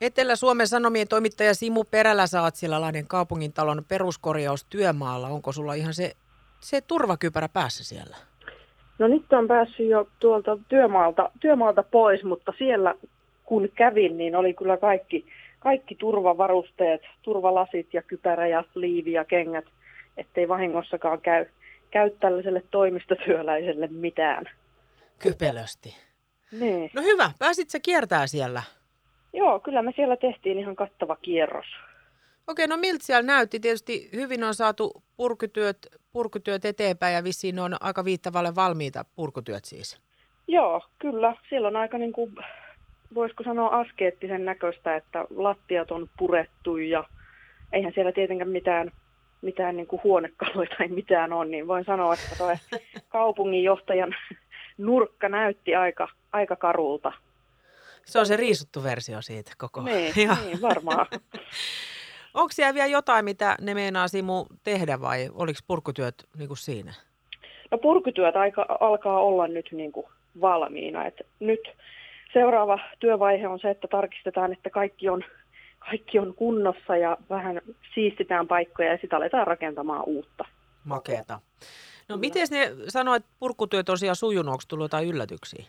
Etelä-Suomen Sanomien toimittaja Simu Perälä saat siellä Lahden kaupungintalon peruskorjaustyömaalla. Onko sulla ihan se, se turvakypärä päässä siellä? No nyt on päässyt jo tuolta työmaalta, työmaalta pois, mutta siellä kun kävin, niin oli kyllä kaikki, kaikki turvavarusteet, turvalasit ja kypärä ja liivi ja kengät, ettei vahingossakaan käy, käy tällaiselle toimistotyöläiselle mitään. Kypelösti. Niin. No hyvä, pääsit sä kiertää siellä? Joo, kyllä me siellä tehtiin ihan kattava kierros. Okei, no miltä siellä näytti? Tietysti hyvin on saatu purkutyöt, purkutyöt eteenpäin ja vissiin on aika viittavalle valmiita purkutyöt siis. Joo, kyllä. Siellä on aika niin kuin, voisiko sanoa askeettisen näköistä, että lattiat on purettu ja eihän siellä tietenkään mitään, mitään niin kuin huonekaluja tai mitään on, niin voin sanoa, että tuo kaupunginjohtajan nurkka näytti aika, aika karulta. Se on se riisuttu versio siitä koko. Niin, niin varmaan. Onko siellä vielä jotain, mitä ne meinaa Simu tehdä vai oliko purkutyöt niin kuin siinä? No purkutyöt aika, alkaa olla nyt niin kuin valmiina. Et nyt seuraava työvaihe on se, että tarkistetaan, että kaikki on, kaikki on kunnossa ja vähän siistitään paikkoja ja sitten aletaan rakentamaan uutta. Makeeta. No miten ne sanoo, että purkutyö tosiaan sujunut, onko tullut jotain yllätyksiä?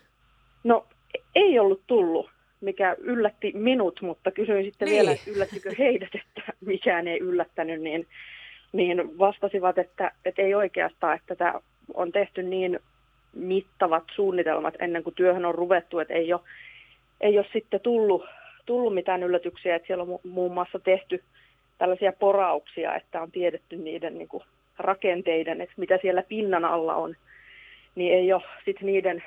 No ei ollut tullut, mikä yllätti minut, mutta kysyin sitten niin. vielä, että yllättikö heidät, että mikään ei yllättänyt, niin, niin vastasivat, että, että ei oikeastaan, että tämä on tehty niin mittavat suunnitelmat ennen kuin työhön on ruvettu, että ei ole, ei ole sitten tullut, tullut mitään yllätyksiä, että siellä on muun muassa tehty tällaisia porauksia, että on tiedetty niiden niin kuin rakenteiden, että mitä siellä pinnan alla on, niin ei ole sitten niiden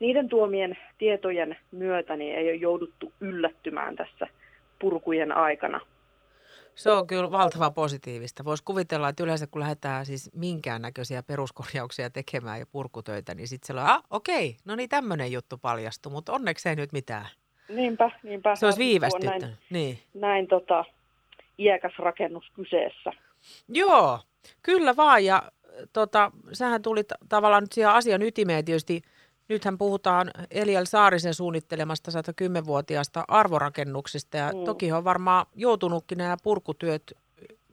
niiden tuomien tietojen myötä niin ei ole jouduttu yllättymään tässä purkujen aikana. Se on kyllä valtava positiivista. Voisi kuvitella, että yleensä kun lähdetään siis minkäännäköisiä peruskorjauksia tekemään ja purkutöitä, niin sitten se on, ah, okei, no niin tämmöinen juttu paljastui, mutta onneksi ei nyt mitään. Niinpä, niinpä. Se olisi viivästyttänyt. Näin, niin. näin tota, iäkäs rakennus kyseessä. Joo, kyllä vaan. Ja tota, sähän tuli t- tavallaan nyt siihen asian ytimeen tietysti – Nythän puhutaan Eliel Saarisen suunnittelemasta 110-vuotiaasta arvorakennuksista ja mm. toki on varmaan joutunutkin nämä purkutyöt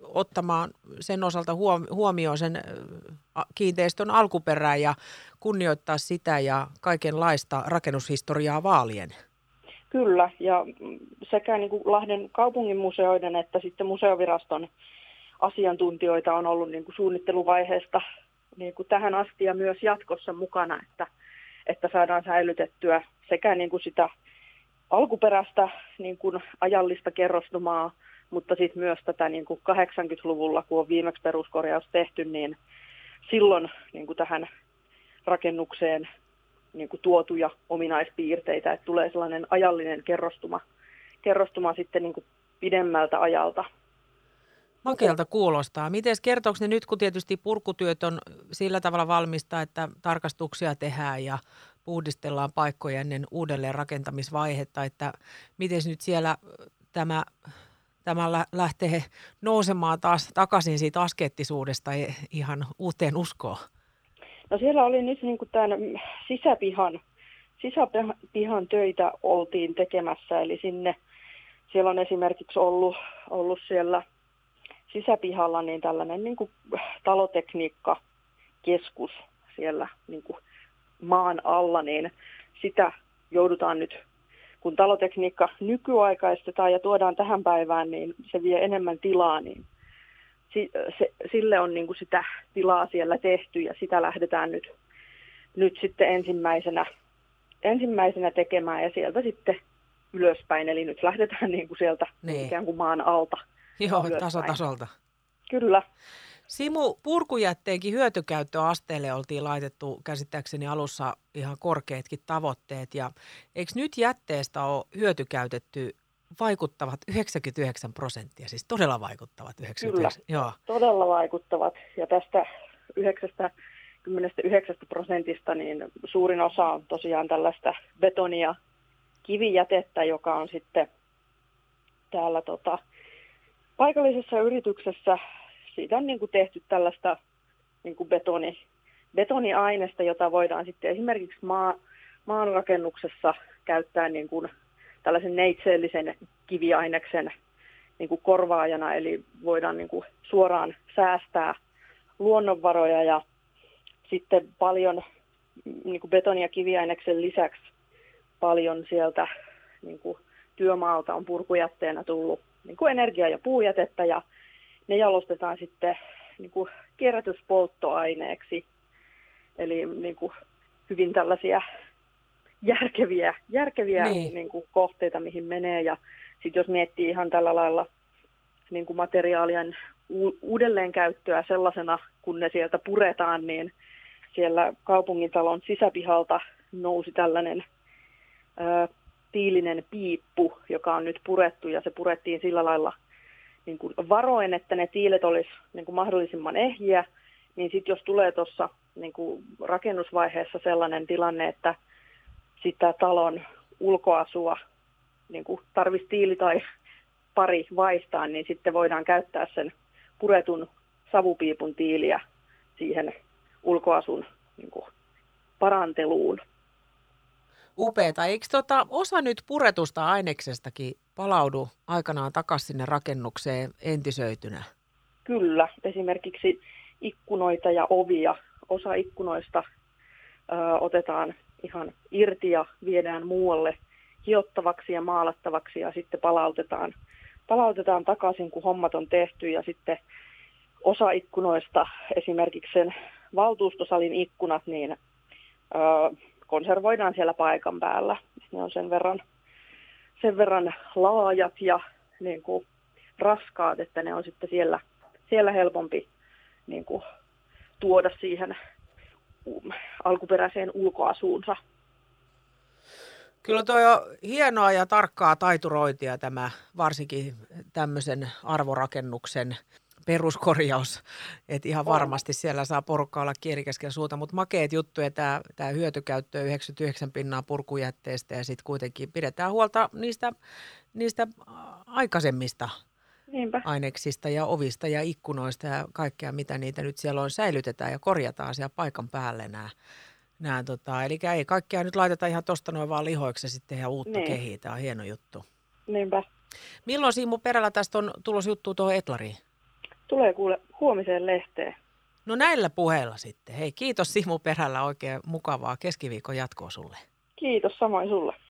ottamaan sen osalta huomioon sen kiinteistön alkuperää ja kunnioittaa sitä ja kaikenlaista rakennushistoriaa vaalien. Kyllä, ja sekä niin kuin Lahden kaupungin museoiden että sitten museoviraston asiantuntijoita on ollut niin kuin suunnitteluvaiheesta niin kuin tähän asti ja myös jatkossa mukana, että – että saadaan säilytettyä sekä niin kuin sitä alkuperäistä niin kuin ajallista kerrostumaa, mutta sitten myös tätä niin kuin 80-luvulla, kun on viimeksi peruskorjaus tehty, niin silloin niin kuin tähän rakennukseen niin kuin tuotuja ominaispiirteitä, että tulee sellainen ajallinen kerrostuma, kerrostuma sitten niin kuin pidemmältä ajalta. Makealta kuulostaa. Miten kertooko ne nyt, kun tietysti purkutyöt on sillä tavalla valmista, että tarkastuksia tehdään ja puhdistellaan paikkoja ennen uudelleen rakentamisvaihetta, että miten nyt siellä tämä, tämä lähtee nousemaan taas takaisin siitä askeettisuudesta e, ihan uuteen uskoon? No siellä oli nyt niin kuin tämän sisäpihan, sisäpihan töitä oltiin tekemässä, eli sinne siellä on esimerkiksi ollut, ollut siellä – sisäpihalla niin tällainen niin kuin talotekniikkakeskus siellä niin kuin maan alla, niin sitä joudutaan nyt, kun talotekniikka nykyaikaistetaan ja tuodaan tähän päivään, niin se vie enemmän tilaa, niin se, sille on niin kuin sitä tilaa siellä tehty ja sitä lähdetään nyt, nyt sitten ensimmäisenä, ensimmäisenä tekemään ja sieltä sitten ylöspäin. Eli nyt lähdetään niin kuin sieltä niin. ikään kuin maan alta Joo, taso tasolta. Kyllä. Simu, purkujätteenkin hyötykäyttöasteelle oltiin laitettu käsittääkseni alussa ihan korkeatkin tavoitteet. Ja eikö nyt jätteestä ole hyötykäytetty vaikuttavat 99 prosenttia, siis todella vaikuttavat 99? Kyllä, Joo. todella vaikuttavat. Ja tästä 99 prosentista niin suurin osa on tosiaan tällaista betonia kivijätettä, joka on sitten täällä tota, paikallisessa yrityksessä siitä on niin kuin tehty tällaista niin kuin betoni, betoniainesta, jota voidaan sitten esimerkiksi maa, maanrakennuksessa käyttää niin kuin tällaisen neitseellisen kiviaineksen niin kuin korvaajana, eli voidaan niin kuin suoraan säästää luonnonvaroja ja sitten paljon niin kuin beton- ja kiviaineksen lisäksi paljon sieltä niin kuin työmaalta on purkujätteenä tullut niin kuin energia- ja puujätettä ja ne jalostetaan sitten niin kuin kierrätyspolttoaineeksi. Eli niin kuin hyvin tällaisia järkeviä, järkeviä niin. Niin kuin kohteita, mihin menee. Ja sitten jos miettii ihan tällä lailla niin kuin materiaalien u- uudelleenkäyttöä sellaisena, kun ne sieltä puretaan, niin siellä kaupungintalon sisäpihalta nousi tällainen ö, tiilinen piippu, joka on nyt purettu ja se purettiin sillä lailla niin kuin varoen, että ne tiilet olisi niin kuin mahdollisimman ehjiä, niin sitten jos tulee tuossa niin kuin rakennusvaiheessa sellainen tilanne, että sitä talon ulkoasua niin kuin tarvitsisi tiili tai pari vaihtaa, niin sitten voidaan käyttää sen puretun savupiipun tiiliä siihen ulkoasun niin kuin, paranteluun. Upeeta. Eikö tota, osa nyt puretusta aineksestakin palaudu aikanaan takaisin sinne rakennukseen entisöitynä? Kyllä. Esimerkiksi ikkunoita ja ovia. Osa ikkunoista ö, otetaan ihan irti ja viedään muualle hiottavaksi ja maalattavaksi ja sitten palautetaan, palautetaan takaisin, kun hommat on tehty ja sitten osa ikkunoista, esimerkiksi sen valtuustosalin ikkunat, niin ö, konservoidaan siellä paikan päällä. Ne on sen verran, sen verran laajat ja niin kuin, raskaat, että ne on sitten siellä, siellä helpompi niin kuin, tuoda siihen alkuperäiseen ulkoasuunsa. Kyllä tuo on hienoa ja tarkkaa taiturointia tämä varsinkin tämmöisen arvorakennuksen peruskorjaus, että ihan varmasti siellä saa porukka olla kielikesken suuta, mutta makeet juttuja tämä, tämä hyötykäyttö 99 pinnaa purkujätteestä ja sitten kuitenkin pidetään huolta niistä, niistä aikaisemmista Niinpä. aineksista ja ovista ja ikkunoista ja kaikkea, mitä niitä nyt siellä on, säilytetään ja korjataan siellä paikan päälle nämä. nämä tota, eli ei kaikkea nyt laiteta ihan tuosta noin vaan lihoiksi ja sitten ihan uutta niin. kehitetään. Hieno juttu. Niinpä. Milloin Siimu Perällä tästä on tulos juttu tuohon Etlariin? Tulee kuule huomiseen lehteen. No näillä puheilla sitten. Hei, kiitos Simu Perällä oikein mukavaa keskiviikon jatkoa sulle. Kiitos samoin sulle.